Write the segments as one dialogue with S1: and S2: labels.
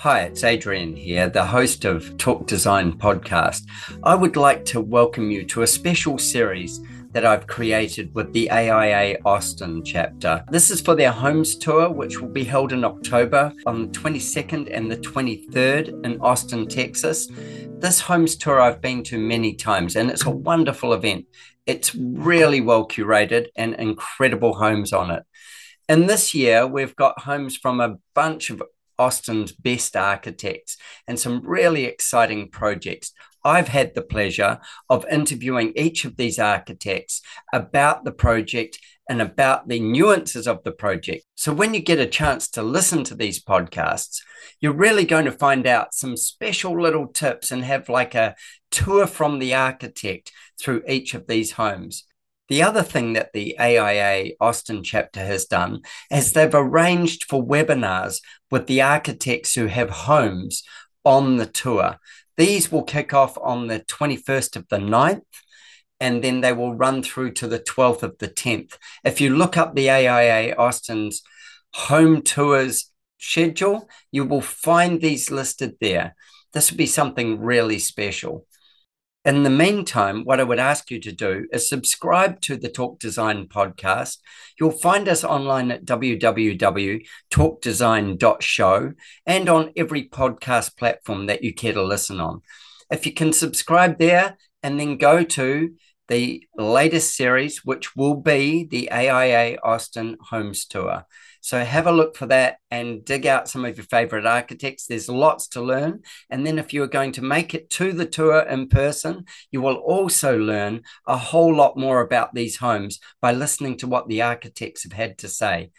S1: Hi, it's Adrian here, the host of Talk Design podcast. I would like to welcome you to a special series that I've created with the AIA Austin chapter. This is for their homes tour, which will be held in October on the 22nd and the 23rd in Austin, Texas. This homes tour I've been to many times, and it's a wonderful event. It's really well curated and incredible homes on it. And this year, we've got homes from a bunch of Austin's best architects and some really exciting projects. I've had the pleasure of interviewing each of these architects about the project and about the nuances of the project. So, when you get a chance to listen to these podcasts, you're really going to find out some special little tips and have like a tour from the architect through each of these homes. The other thing that the AIA Austin chapter has done is they've arranged for webinars with the architects who have homes on the tour. These will kick off on the 21st of the 9th and then they will run through to the 12th of the 10th. If you look up the AIA Austin's home tours schedule, you will find these listed there. This would be something really special. In the meantime, what I would ask you to do is subscribe to the Talk Design podcast. You'll find us online at www.talkdesign.show and on every podcast platform that you care to listen on. If you can subscribe there and then go to the latest series, which will be the AIA Austin Homes Tour. So have a look for that and dig out some of your favorite architects. There's lots to learn. And then if you are going to make it to the tour in person, you will also learn a whole lot more about these homes by listening to what the architects have had to say.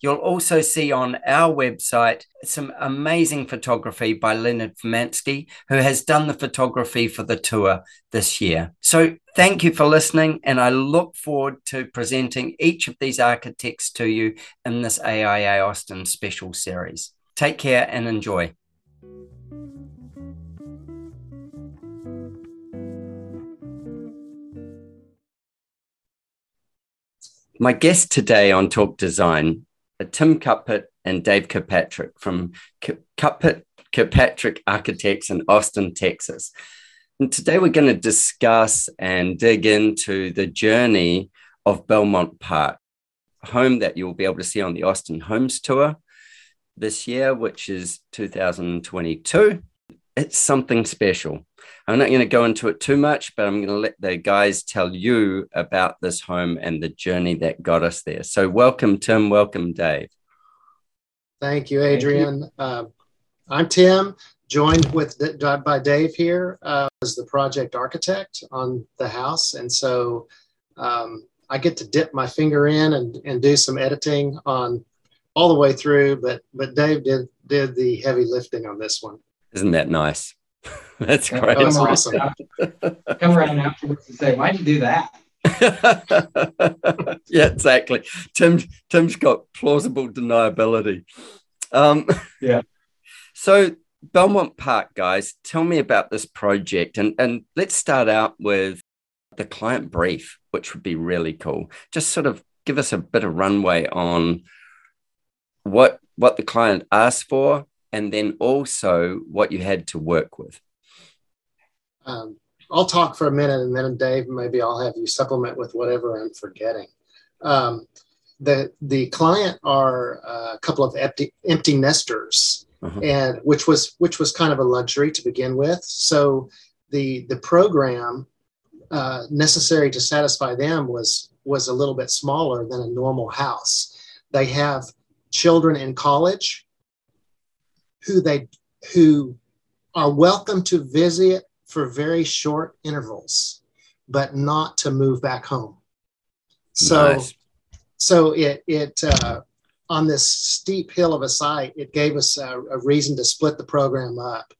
S1: You'll also see on our website some amazing photography by Leonard Furmansky, who has done the photography for the tour this year. So thank you for listening, and I look forward to presenting each of these architects to you in this AIA Austin special series. Take care and enjoy. My guest today on Talk Design Uh, Tim Cuppett and Dave Kirkpatrick from Cuppett Kirkpatrick Architects in Austin, Texas. And today we're going to discuss and dig into the journey of Belmont Park, home that you'll be able to see on the Austin Homes Tour this year, which is 2022. It's something special. I'm not going to go into it too much, but I'm going to let the guys tell you about this home and the journey that got us there. So, welcome, Tim. Welcome, Dave.
S2: Thank you, Adrian. Thank you. Uh, I'm Tim, joined with by Dave here uh, as the project architect on the house, and so um, I get to dip my finger in and, and do some editing on all the way through. But but Dave did did the heavy lifting on this one.
S1: Isn't that nice? That's great.
S3: That's awesome. Come around afterwards and say, "Why'd you do that?"
S1: yeah, exactly. Tim Tim's got plausible deniability. Um,
S3: yeah.
S1: So Belmont Park, guys, tell me about this project, and and let's start out with the client brief, which would be really cool. Just sort of give us a bit of runway on what what the client asked for, and then also what you had to work with.
S2: Um, I'll talk for a minute, and then Dave, maybe I'll have you supplement with whatever I'm forgetting. Um, the the client are a couple of empty, empty nesters, uh-huh. and which was which was kind of a luxury to begin with. So the the program uh, necessary to satisfy them was was a little bit smaller than a normal house. They have children in college who they who are welcome to visit for very short intervals, but not to move back home. So, nice. so it it uh, on this steep hill of a site, it gave us a, a reason to split the program up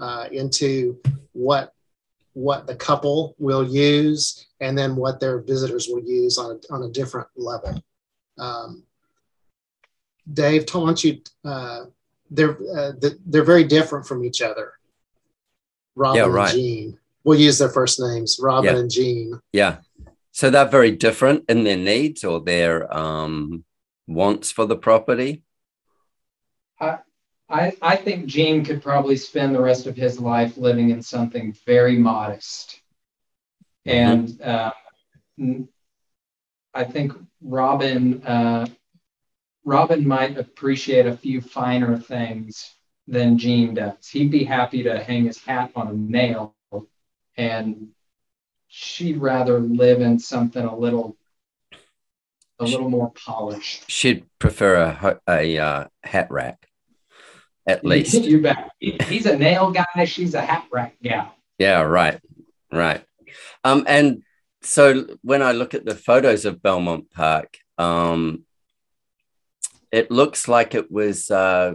S2: uh, into what what the couple will use and then what their visitors will use on a, on a different level. Um, Dave, why don't you uh, they're uh, they're very different from each other. Robin yeah, right. and Gene. We'll use their first names, Robin yeah. and Gene.
S1: Yeah. So they're very different in their needs or their um, wants for the property.
S3: I, I, I think Gene could probably spend the rest of his life living in something very modest. Mm-hmm. And uh, I think Robin uh, Robin might appreciate a few finer things than Gene does. He'd be happy to hang his hat on a nail, and she'd rather live in something a little a little more polished.
S1: She'd prefer a a uh, hat rack, at least.
S3: you bet. He's a nail guy. She's a hat rack gal.
S1: Yeah, right, right. Um, and so when I look at the photos of Belmont Park, um, it looks like it was uh,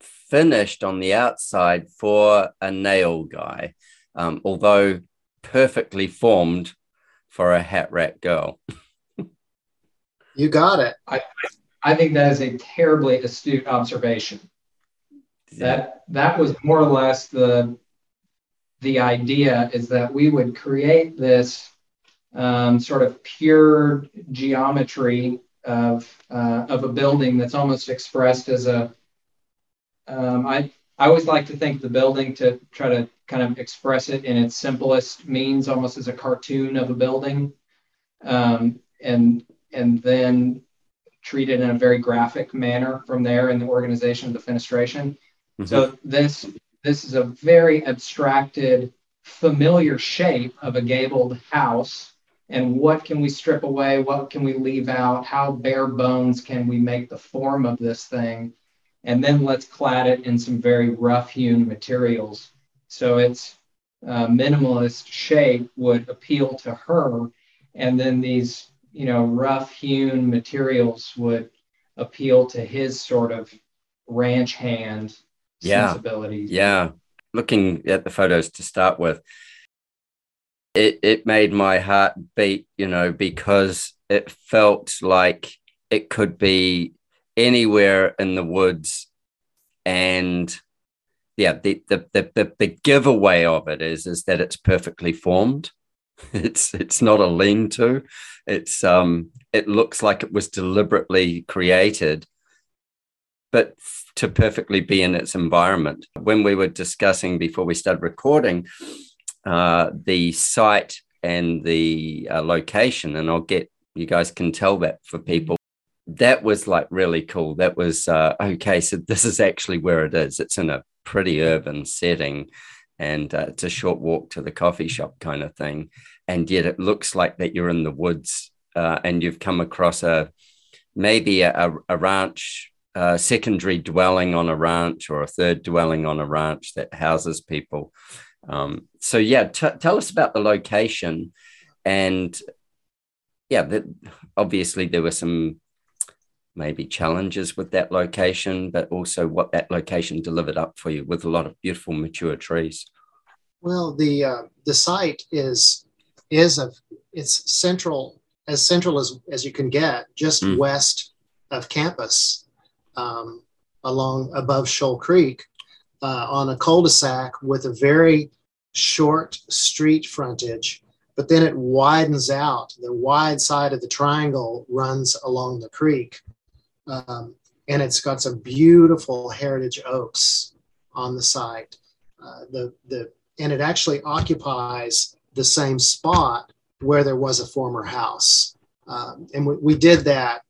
S1: finished on the outside for a nail guy, um, although perfectly formed for a hat rack girl.
S2: you got it.
S3: I, I think that is a terribly astute observation. Yeah. That that was more or less the the idea is that we would create this um, sort of pure geometry of uh, of a building that's almost expressed as a um, I I always like to think the building to try to kind of express it in its simplest means, almost as a cartoon of a building, um, and and then treat it in a very graphic manner from there in the organization of the fenestration. Mm-hmm. So this this is a very abstracted, familiar shape of a gabled house and what can we strip away? What can we leave out? How bare bones can we make the form of this thing? And then let's clad it in some very rough hewn materials. So its uh, minimalist shape would appeal to her. And then these you know rough hewn materials would appeal to his sort of ranch hand
S1: yeah.
S3: sensibilities.
S1: Yeah. Looking at the photos to start with it it made my heart beat, you know, because it felt like it could be anywhere in the woods. And yeah the, the the the, the giveaway of it is is that it's perfectly formed. It's it's not a lean to it's um it looks like it was deliberately created but to perfectly be in its environment. When we were discussing before we started recording uh, the site and the uh, location, and I'll get you guys can tell that for people. That was like really cool. That was uh, okay. So this is actually where it is. It's in a pretty urban setting, and uh, it's a short walk to the coffee shop kind of thing. And yet it looks like that you're in the woods, uh, and you've come across a maybe a, a ranch a secondary dwelling on a ranch or a third dwelling on a ranch that houses people. Um, so yeah, t- tell us about the location, and yeah, that obviously there were some maybe challenges with that location, but also what that location delivered up for you with a lot of beautiful mature trees.
S2: Well, the uh, the site is is a it's central as central as as you can get, just mm. west of campus, um, along above Shoal Creek, uh, on a cul-de-sac with a very short street frontage, but then it widens out. The wide side of the triangle runs along the creek. Um, and it's got some beautiful heritage oaks on the site. Uh, the, the, and it actually occupies the same spot where there was a former house. Um, and we, we did that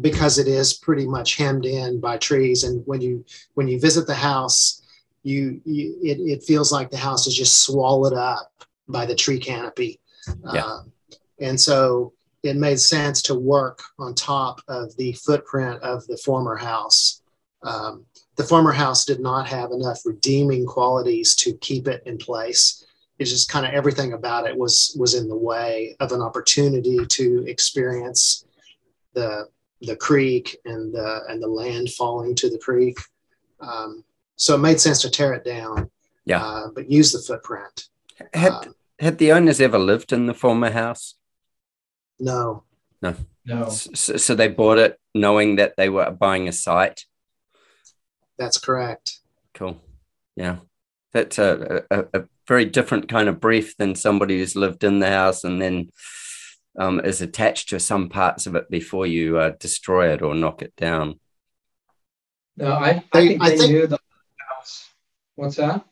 S2: because it is pretty much hemmed in by trees. And when you when you visit the house, you, you it, it feels like the house is just swallowed up by the tree canopy. Yeah. Uh, and so it made sense to work on top of the footprint of the former house. Um, the former house did not have enough redeeming qualities to keep it in place. It's just kind of everything about it was was in the way of an opportunity to experience the the creek and the and the land falling to the creek. Um, so it made sense to tear it down.
S1: Yeah.
S2: Uh, but use the footprint.
S1: Had uh, had the owners ever lived in the former house?
S2: No.
S1: No.
S3: No.
S1: So, so they bought it knowing that they were buying a site.
S2: That's correct.
S1: Cool. Yeah. That's a, a, a very different kind of brief than somebody who's lived in the house and then um, is attached to some parts of it before you uh, destroy it or knock it down.
S3: No, I, I they, think they I think, knew the house. What's that?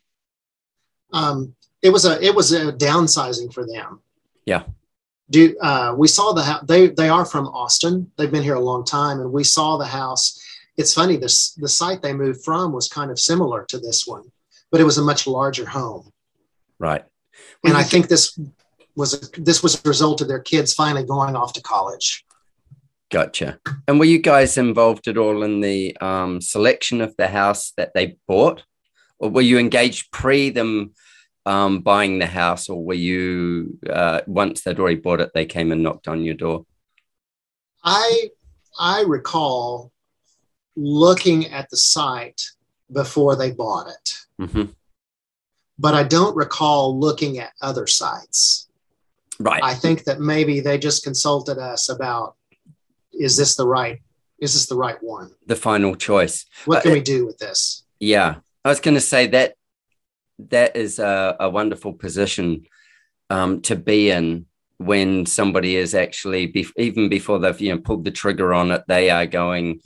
S2: Um, it was a it was a downsizing for them.
S1: Yeah.
S2: Do uh, we saw the house? They they are from Austin. They've been here a long time, and we saw the house. It's funny. This the site they moved from was kind of similar to this one, but it was a much larger home.
S1: Right.
S2: And I think this was a, this was a result of their kids finally going off to college.
S1: Gotcha. And were you guys involved at all in the um, selection of the house that they bought, or were you engaged pre them um, buying the house, or were you uh, once they'd already bought it, they came and knocked on your door?
S2: I I recall looking at the site before they bought it, mm-hmm. but I don't recall looking at other sites.
S1: Right.
S2: I think that maybe they just consulted us about is this the right is this the right one?
S1: The final choice.
S2: What can uh, we do with this?
S1: Yeah. I was going to say that that is a, a wonderful position um, to be in when somebody is actually be, even before they've you know pulled the trigger on it they are going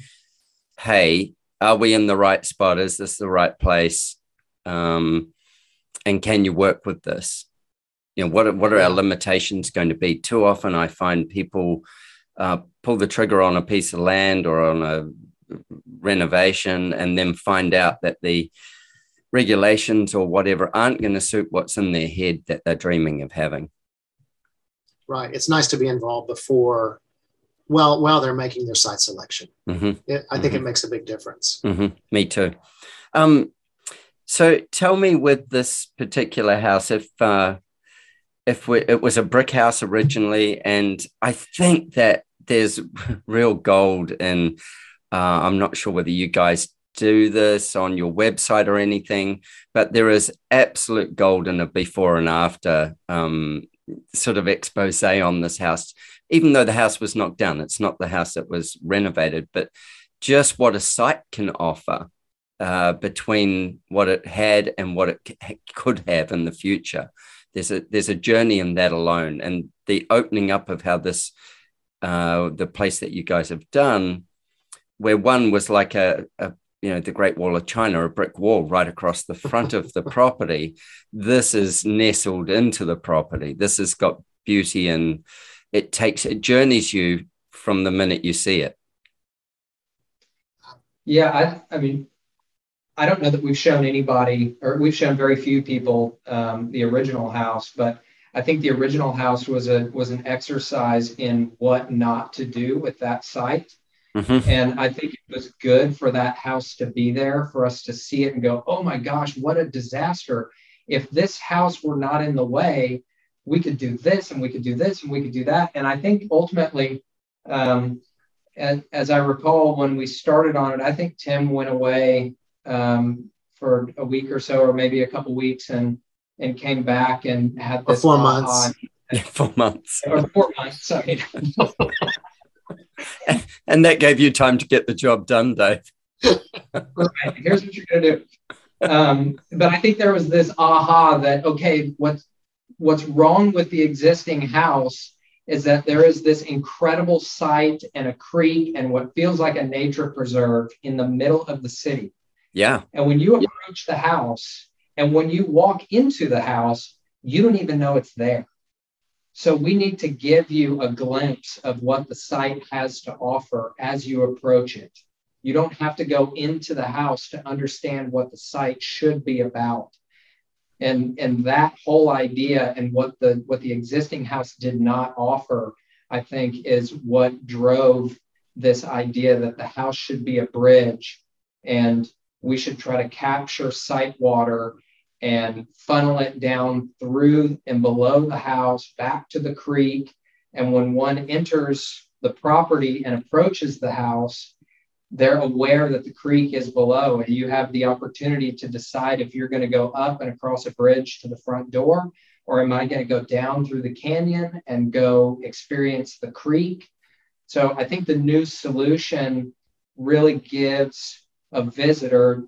S1: hey are we in the right spot? Is this the right place? Um, and can you work with this? You know what are, what are our limitations going to be? Too often i find people uh, pull the trigger on a piece of land or on a renovation and then find out that the regulations or whatever aren't going to suit what's in their head that they're dreaming of having.
S2: Right. It's nice to be involved before, well, while they're making their site selection. Mm-hmm. It, I think mm-hmm. it makes a big difference.
S1: Mm-hmm. Me too. Um, so tell me with this particular house, if uh, if we, it was a brick house originally, and I think that there's real gold in. Uh, I'm not sure whether you guys do this on your website or anything, but there is absolute gold in a before and after um, sort of expose on this house. Even though the house was knocked down, it's not the house that was renovated, but just what a site can offer uh, between what it had and what it c- could have in the future. There's a there's a journey in that alone, and the opening up of how this uh, the place that you guys have done, where one was like a, a you know the Great Wall of China, a brick wall right across the front of the property. This is nestled into the property. This has got beauty and it takes it journeys you from the minute you see it.
S3: Yeah, I, I mean, I don't know that we've shown anybody, or we've shown very few people um, the original house, but I think the original house was a was an exercise in what not to do with that site. Mm-hmm. And I think it was good for that house to be there for us to see it and go, oh my gosh, what a disaster. If this house were not in the way, we could do this and we could do this and we could do that. And I think ultimately, um, as, as, I recall, when we started on it, I think Tim went away um, for a week or so, or maybe a couple weeks, and and came back and had
S2: this four months.
S1: four months.
S3: Or four months. Sorry.
S1: and that gave you time to get the job done, Dave.
S3: right. Here's what you're going to do. Um, but I think there was this aha that okay, what's what's wrong with the existing house is that there is this incredible site and a creek and what feels like a nature preserve in the middle of the city.
S1: Yeah.
S3: And when you approach the house and when you walk into the house, you don't even know it's there. So we need to give you a glimpse of what the site has to offer as you approach it. You don't have to go into the house to understand what the site should be about. And, and that whole idea and what the what the existing house did not offer, I think, is what drove this idea that the house should be a bridge and we should try to capture site water and funnel it down through and below the house back to the creek. And when one enters the property and approaches the house, they're aware that the creek is below, and you have the opportunity to decide if you're going to go up and across a bridge to the front door, or am I going to go down through the canyon and go experience the creek? So I think the new solution really gives a visitor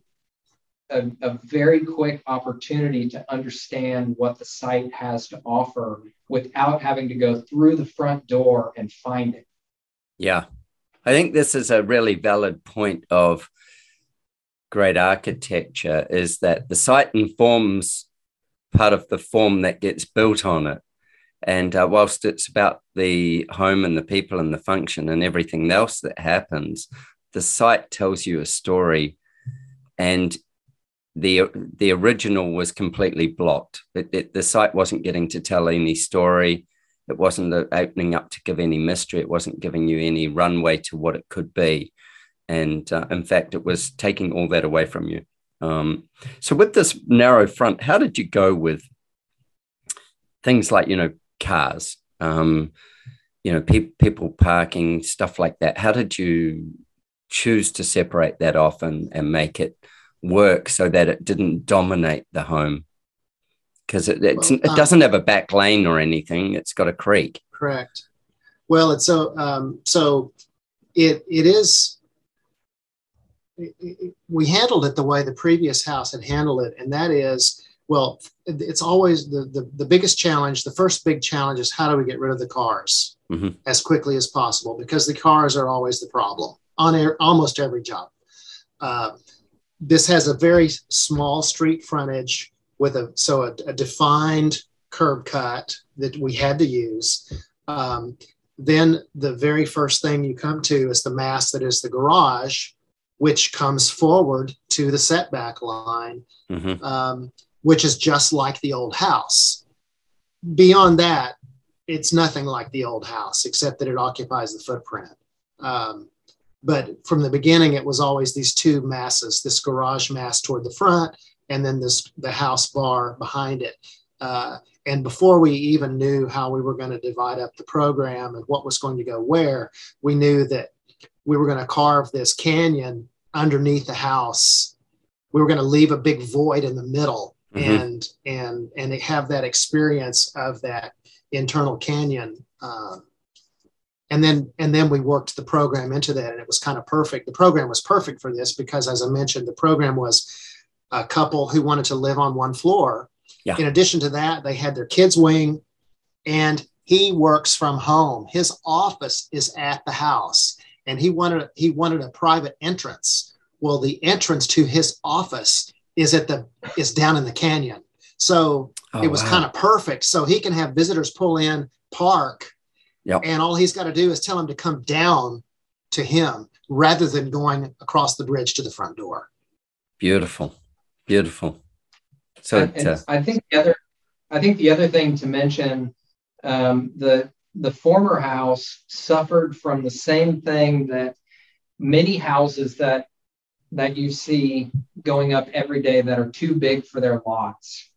S3: a, a very quick opportunity to understand what the site has to offer without having to go through the front door and find it.
S1: Yeah. I think this is a really valid point of great architecture is that the site informs part of the form that gets built on it. And uh, whilst it's about the home and the people and the function and everything else that happens, the site tells you a story. And the the original was completely blocked. It, it, the site wasn't getting to tell any story. It wasn't opening up to give any mystery. It wasn't giving you any runway to what it could be. And uh, in fact, it was taking all that away from you. Um, so, with this narrow front, how did you go with things like, you know, cars, um, you know, pe- people parking, stuff like that? How did you choose to separate that off and, and make it work so that it didn't dominate the home? Because it, well, it um, doesn't have a back lane or anything, it's got a creek.
S2: Correct. Well, it's so, um, so it, it is we handled it the way the previous house had handled it, and that is, well, it's always the, the, the biggest challenge. The first big challenge is how do we get rid of the cars mm-hmm. as quickly as possible because the cars are always the problem on air, almost every job. Uh, this has a very small street frontage with a so a, a defined curb cut that we had to use. Um, then the very first thing you come to is the mass that is the garage, which comes forward to the setback line, mm-hmm. um, which is just like the old house. Beyond that, it's nothing like the old house, except that it occupies the footprint. Um, but from the beginning, it was always these two masses: this garage mass toward the front, and then this the house bar behind it. Uh, and before we even knew how we were going to divide up the program and what was going to go where, we knew that we were going to carve this canyon underneath the house. We were going to leave a big void in the middle mm-hmm. and and and have that experience of that internal canyon. Um, and then and then we worked the program into that, and it was kind of perfect. The program was perfect for this because, as I mentioned, the program was a couple who wanted to live on one floor. Yeah. In addition to that, they had their kids' wing, and he works from home. His office is at the house and he wanted he wanted a private entrance. Well, the entrance to his office is at the is down in the canyon. So oh, it was wow. kind of perfect. So he can have visitors pull in, park, yep. and all he's got to do is tell him to come down to him rather than going across the bridge to the front door.
S1: Beautiful, beautiful. So
S3: uh, I think the other, I think the other thing to mention, um, the the former house suffered from the same thing that many houses that that you see going up every day that are too big for their lots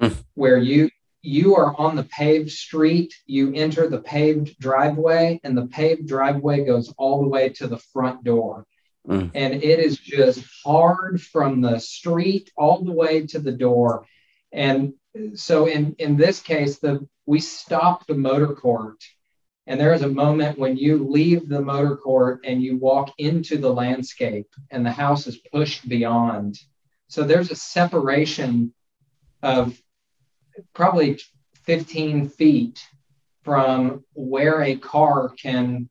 S3: mm. where you you are on the paved street you enter the paved driveway and the paved driveway goes all the way to the front door. Mm. and it is just hard from the street all the way to the door. And so in in this case the we stop the motor court and there is a moment when you leave the motor court and you walk into the landscape and the house is pushed beyond. So there's a separation of probably 15 feet from where a car can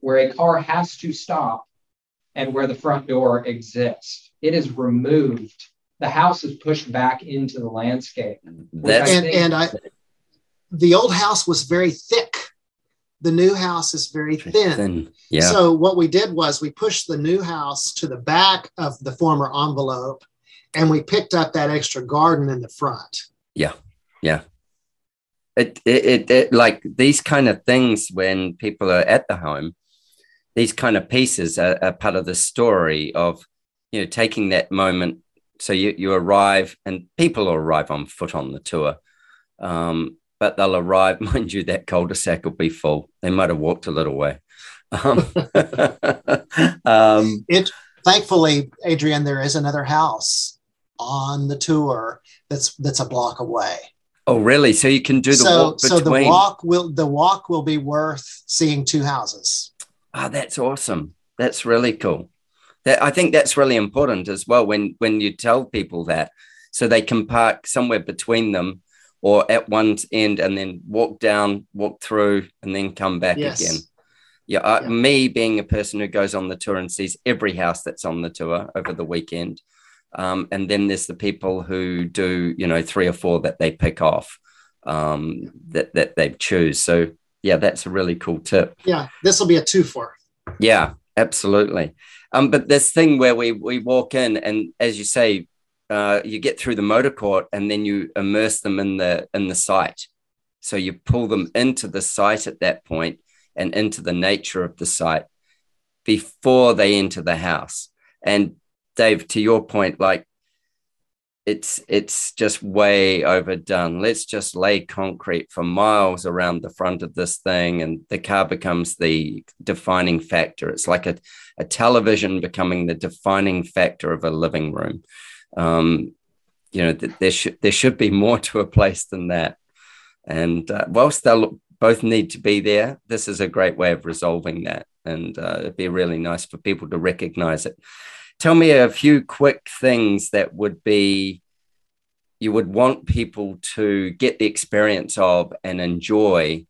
S3: where a car has to stop and where the front door exists it is removed the house is pushed back into the landscape.
S2: That's, and, and I, the old house was very thick. The new house is very thin. thin. Yeah. So what we did was we pushed the new house to the back of the former envelope, and we picked up that extra garden in the front.
S1: Yeah, yeah. It, it, it, it like these kind of things when people are at the home, these kind of pieces are, are part of the story of you know taking that moment. So you, you arrive and people will arrive on foot on the tour um, but they'll arrive mind you that cul-de-sac will be full. They might have walked a little way. Um,
S2: um, it thankfully adrian there is another house on the tour that's that's a block away
S1: oh really so you can do the so, walk between. so
S2: the walk will the walk will be worth seeing two houses
S1: oh that's awesome that's really cool that, I think that's really important as well when when you tell people that, so they can park somewhere between them or at one end and then walk down, walk through, and then come back yes. again. Yeah, I, yeah, me being a person who goes on the tour and sees every house that's on the tour over the weekend, um, and then there's the people who do, you know, three or four that they pick off, um, that that they choose. So yeah, that's a really cool tip.
S2: Yeah, this will be a two for.
S1: Yeah, absolutely. Um, but this thing where we we walk in and as you say, uh, you get through the motor court and then you immerse them in the in the site. So you pull them into the site at that point and into the nature of the site before they enter the house. And Dave, to your point, like it's it's just way overdone. Let's just lay concrete for miles around the front of this thing, and the car becomes the defining factor. It's like a, a television becoming the defining factor of a living room. Um, you know, th- there should there should be more to a place than that. And uh, whilst they'll both need to be there, this is a great way of resolving that, and uh, it'd be really nice for people to recognize it tell me a few quick things that would be you would want people to get the experience of and enjoy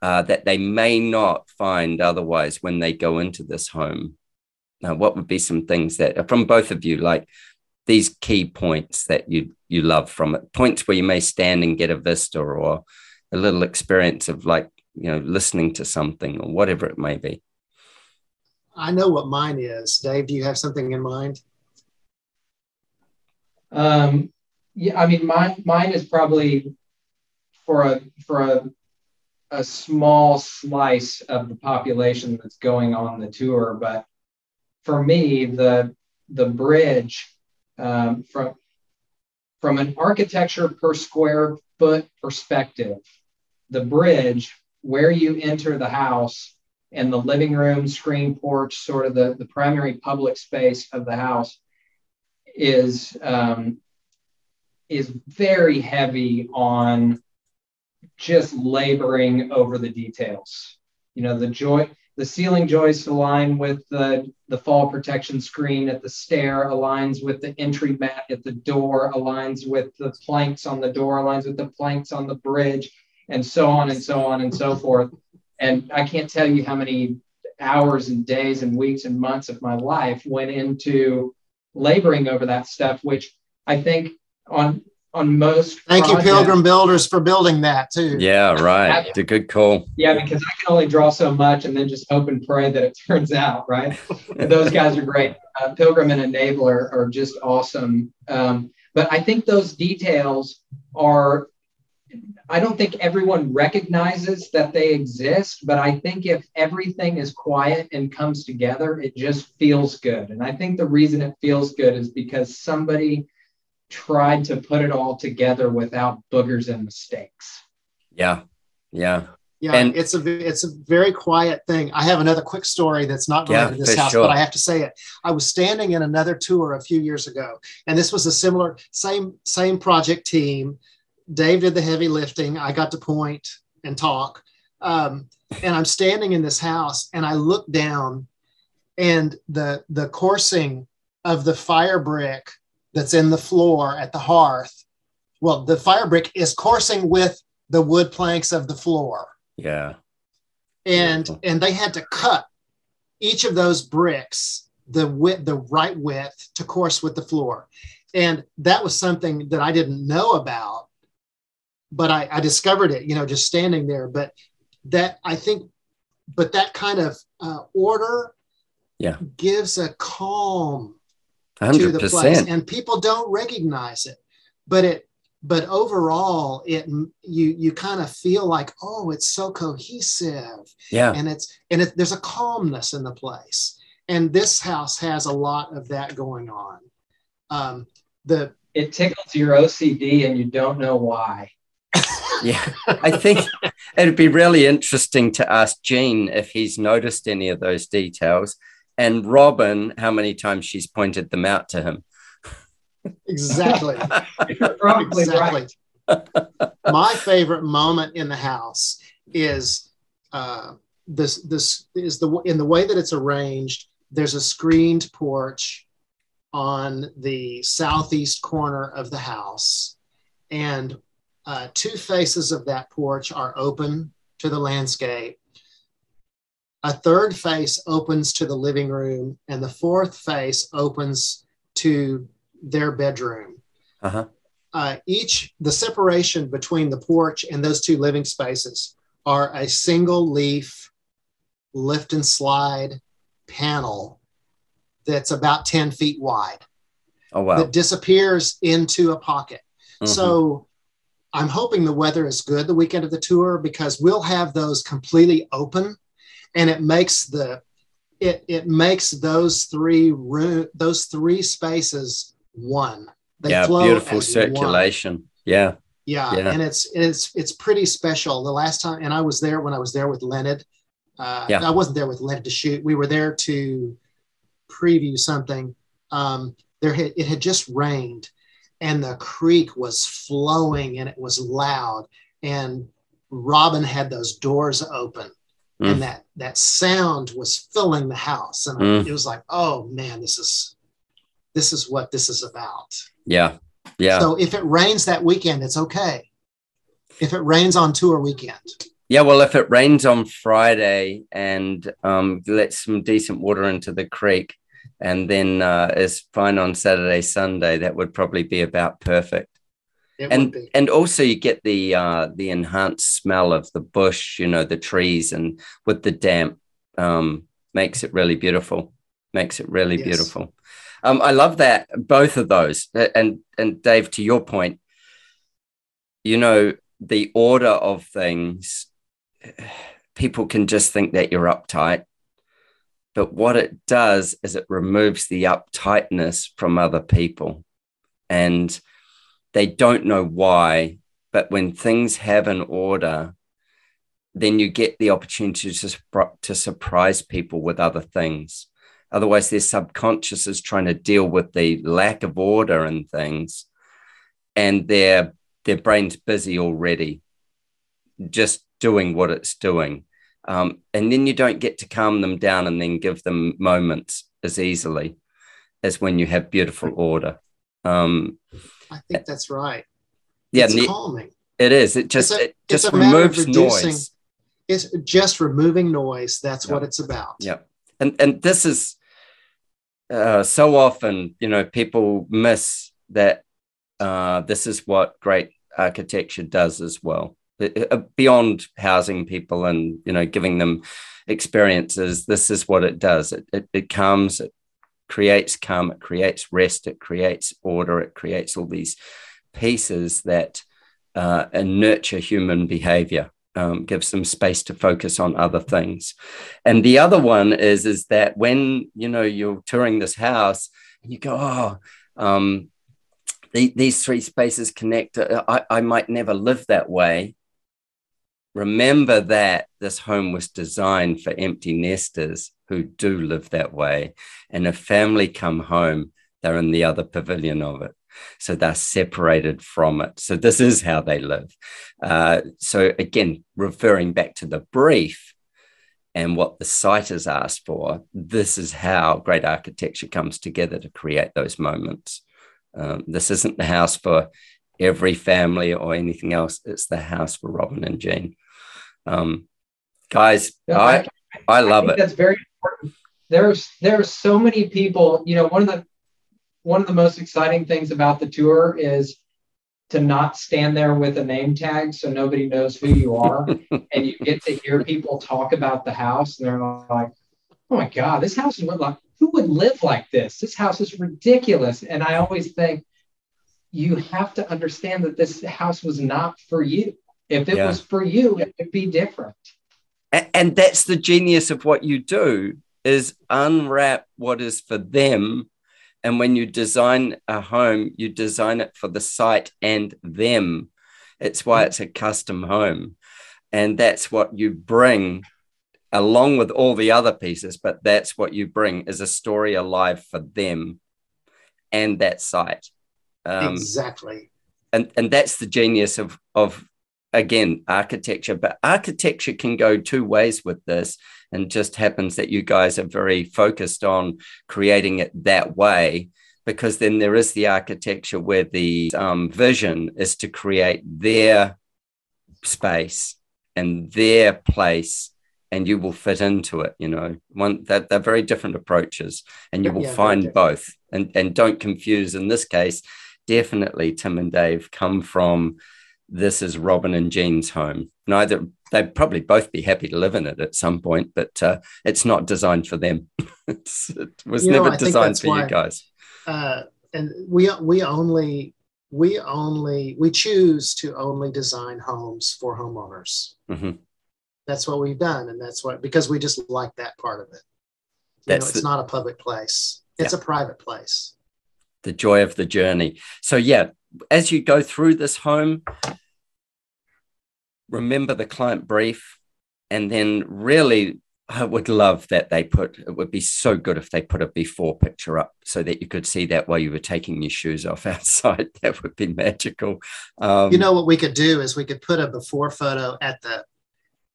S1: uh, that they may not find otherwise when they go into this home. Now, what would be some things that from both of you, like these key points that you you love from it, points where you may stand and get a vista or a little experience of like you know listening to something or whatever it may be.
S2: I know what mine is. Dave, do you have something in mind?
S3: Um, yeah, I mean, mine mine is probably for a for a a small slice of the population that's going on the tour, but for me, the the bridge um, from from an architecture per square foot perspective, the bridge where you enter the house and the living room, screen porch, sort of the, the primary public space of the house, is um, is very heavy on just laboring over the details. You know, the joy, the ceiling joists align with the the fall protection screen at the stair, aligns with the entry mat at the door, aligns with the planks on the door, aligns with the planks on the bridge, and so on and so on and so forth. And I can't tell you how many hours and days and weeks and months of my life went into laboring over that stuff, which I think on on most.
S2: Thank projects, you, Pilgrim Builders, for building that too.
S1: Yeah, right. It's a good call.
S3: Yeah, because I can only draw so much and then just hope and pray that it turns out right. those guys are great. Uh, Pilgrim and Enabler are just awesome. Um, but I think those details are I don't think everyone recognizes that they exist, but I think if everything is quiet and comes together, it just feels good. And I think the reason it feels good is because somebody tried to put it all together without boogers and mistakes.
S1: Yeah. Yeah.
S2: Yeah, and it's a it's a very quiet thing. I have another quick story that's not related yeah, to this house, sure. but I have to say it. I was standing in another tour a few years ago, and this was a similar same same project team Dave did the heavy lifting. I got to point and talk. Um, and I'm standing in this house and I look down and the the coursing of the fire brick that's in the floor at the hearth. Well, the fire brick is coursing with the wood planks of the floor.
S1: Yeah.
S2: And and they had to cut each of those bricks the width, the right width to course with the floor. And that was something that I didn't know about but I, I discovered it, you know, just standing there. But that I think, but that kind of uh, order,
S1: yeah,
S2: gives a calm
S1: 100%. to the place,
S2: and people don't recognize it. But it, but overall, it you you kind of feel like, oh, it's so cohesive,
S1: yeah,
S2: and it's and it, there's a calmness in the place, and this house has a lot of that going on. Um, the
S3: it tickles your OCD, and you don't know why
S1: yeah, I think it'd be really interesting to ask Gene if he's noticed any of those details, and Robin how many times she's pointed them out to him.
S2: Exactly. exactly. My favorite moment in the house is uh, this. This is the in the way that it's arranged. There's a screened porch on the southeast corner of the house, and uh, two faces of that porch are open to the landscape. a third face opens to the living room, and the fourth face opens to their bedroom.
S1: Uh-huh.
S2: Uh, each, the separation between the porch and those two living spaces are a single leaf lift and slide panel that's about 10 feet wide
S1: Oh wow.
S2: that disappears into a pocket.
S1: Mhm.
S2: So I'm hoping the weather is good the weekend of the tour because we'll have those completely open and it makes the it it makes those three room those three spaces one. They
S1: yeah,
S2: flow
S1: beautiful
S2: as one.
S1: circulation. Yeah.
S2: Yeah,
S1: Yeah.
S2: and it's it's it's pretty special. The last time, and I was there when I was there with Leonard. Uh,
S1: Yeah.
S2: I wasn't there with Leonard to shoot. We were there to preview something. Um, there had, it had just rained, and the creek was flowing, and it was loud. And Robin had those doors open,
S1: Mm.
S2: and that that sound was filling the house, and
S1: Mm.
S2: it was like, oh man, this is this is what this is about.
S1: Yeah. Yeah.
S2: So if it rains that weekend, it's okay. If it rains on tour weekend,
S1: Yeah, well, if it rains on Friday and um, lets some decent water into the creek, and then uh, is fine on Saturday, Sunday, that would probably be about perfect.
S2: it
S1: And and also you get the uh, the enhanced smell of the bush, you know, the trees, and with the damp, um, makes it really beautiful. Makes it really
S2: Yes.
S1: beautiful. Um, I love that both of those. And and Dave, to your point, you know, the order of things, people can just think that you're uptight. But what it does is it removes the uptightness from other people. And they don't know why. But when things have an order, then you get the opportunity to, to surprise people with other things. Otherwise, their subconscious is trying to deal with the lack of order and things, and their their brain's busy already, just doing what it's doing. Um, and then you don't get to calm them down and then give them moments as easily as when you have beautiful order. Um,
S2: I think that's right.
S1: yeah,
S2: it's calming.
S1: it is. It just
S2: a-
S1: it just removes noise.
S2: It's just removing noise. That's
S1: Yeah.
S2: what it's about.
S1: Yeah. and and this is uh, so often you know people miss that uh, this is what great architecture does as well beyond housing people and you know giving them experiences this is what it does. It, it, it calms it creates calm it creates rest it creates order it creates all these pieces that uh, and nurture human behavior um, gives them space to focus on other things. And the other one is is that when you know you're touring this house and you go oh um, the, these three spaces connect uh, I, I might never live that way remember that this home was designed for empty nesters who do live that way. And if family come home they're in the other pavilion of it. So they're separated from it. So this is how they live. Uh, so again referring back to the brief and what the site has asked for this is how great architecture comes together to create those moments. Um, this isn't the house for every family or anything else. It's the house for robin and gene um, guys
S3: No,
S1: i i love
S3: think
S1: it
S3: That's very important. There's there are so many people. You know, one of the one of the most exciting things about the tour is to not stand there with a name tag so nobody knows who you are, and you get to hear people talk about the house, and they're like, "Oh my God, this house is what like who would live like this? This house is ridiculous." And I always think you have to understand that this house was not for you. If it
S1: Yeah.
S3: was for you, it would be different.
S1: And that's the genius of what you do is unwrap what is for them and when you design a home you design it for the site and them it's why it's a custom home and that's what you bring along with all the other pieces but that's what you bring is a story alive for them and that site um,
S2: exactly.
S1: and and that's the genius of of again architecture but architecture can go two ways with this and just happens that you guys are very focused on creating it that way because then there is the architecture where the um, vision is to create their space and their place and you will fit into it you know. One that they're very different approaches and you will
S2: Yeah,
S1: find both. And and don't confuse in this case definitely tim and dave come from this is robin and gene's home neither they'd probably both be happy to live in it at some point but uh, it's not designed for them it was
S2: You
S1: never
S2: think
S1: designed for
S2: why-
S1: you guys
S2: uh, and we we only we only we choose to only design homes for homeowners.
S1: hmm
S2: That's what we've done, and that's what because we just like that part of it. You
S1: That's
S2: know, it's
S1: the-
S2: not a public place; it's a private place.
S1: the joy of the journey. So, yeah, as you go through this home, remember the client brief. And then, really, I would love that they put it would be so good if they put a before picture up so that you could see that while you were taking your shoes off outside. That would be magical. Um,
S2: you know what we could do is we could put a before photo at the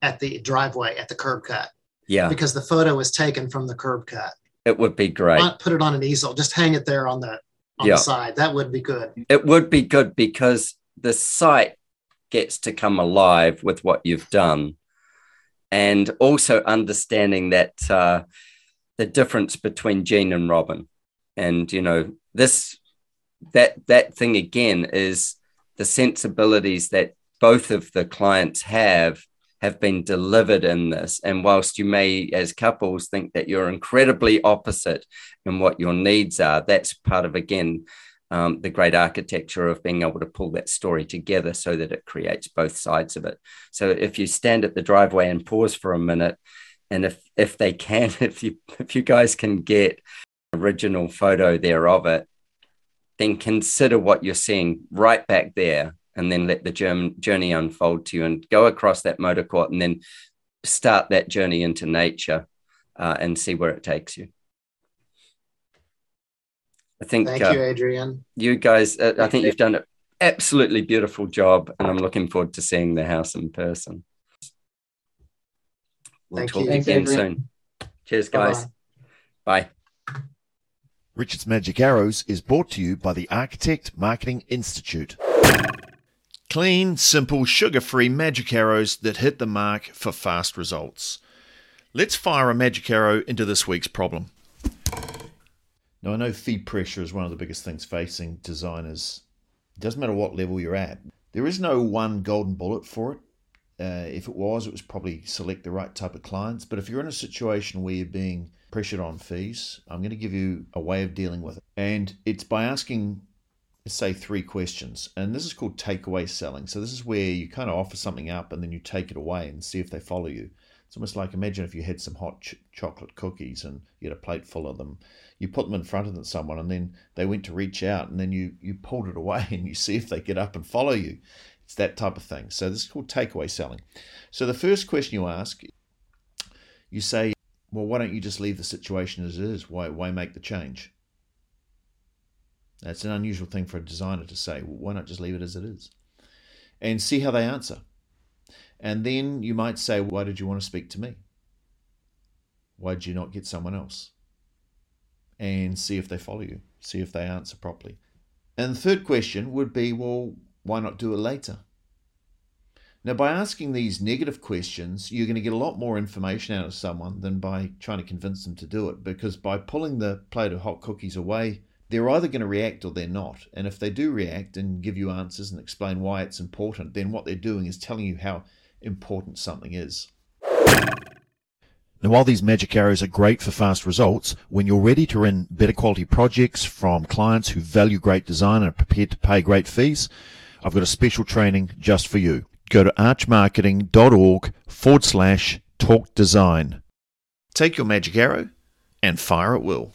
S2: at the driveway at the curb cut
S1: yeah,
S2: because the photo was taken from the curb cut.
S1: it would be great.
S2: Not put it on an easel, just hang it there on the on
S1: Yeah.
S2: the side. That would be good.
S1: it would be good because the site gets to come alive with what you've done and also understanding that uh, the difference between Gene and Robin and you know this that that thing again is the sensibilities that both of the clients have have been delivered in this and whilst you may as couples think that you're incredibly opposite in what your needs are that's part of again um, the great architecture of being able to pull that story together so that it creates both sides of it. So if you stand at the driveway and pause for a minute, and if if they can, if you if you guys can get original photo there of it, then consider what you're seeing right back there, and then let the germ- journey unfold to you, and go across that motor court, and then start that journey into nature, uh, and see where it takes you. I think
S2: Thank
S1: uh,
S2: you, Adrian.
S1: you guys, uh, I think you've done an absolutely beautiful job, and I'm looking forward to seeing the house in person. We'll
S2: Thank
S1: talk
S2: you.
S3: Thanks,
S1: again
S3: Adrian.
S1: soon. Cheers, guys. Bye.
S4: Richard's Magic Arrows is brought to you by the Architect Marketing Institute. Clean, simple, sugar free magic arrows that hit the mark for fast results. Let's fire a magic arrow into this week's problem. Now, I know feed pressure is one of the biggest things facing designers. It doesn't matter what level you're at, there is no one golden bullet for it. Uh, if it was, it was probably select the right type of clients. But if you're in a situation where you're being pressured on fees, I'm going to give you a way of dealing with it. And it's by asking, say, three questions. And this is called takeaway selling. So this is where you kind of offer something up and then you take it away and see if they follow you. It's almost like imagine if you had some hot ch- chocolate cookies and you had a plate full of them. You put them in front of them, someone and then they went to reach out and then you, you pulled it away and you see if they get up and follow you. It's that type of thing. So this is called takeaway selling. So the first question you ask, you say, well, why don't you just leave the situation as it is? Why, why make the change? That's an unusual thing for a designer to say. Well, why not just leave it as it is? And see how they answer. And then you might say, why did you want to speak to me? Why did you not get someone else? And see if they follow you, see if they answer properly. And the third question would be, well, why not do it later? Now, by asking these negative questions, you're going to get a lot more information out of someone than by trying to convince them to do it. Because by pulling the plate of hot cookies away, they're either going to react or they're not. And if they do react and give you answers and explain why it's important, then what they're doing is telling you how important something is. Now, while these magic arrows are great for fast results, when you're ready to run better quality projects from clients who value great design and are prepared to pay great fees, I've got a special training just for you. Go to archmarketing.org forward slash talk design. Take your magic arrow and fire at will.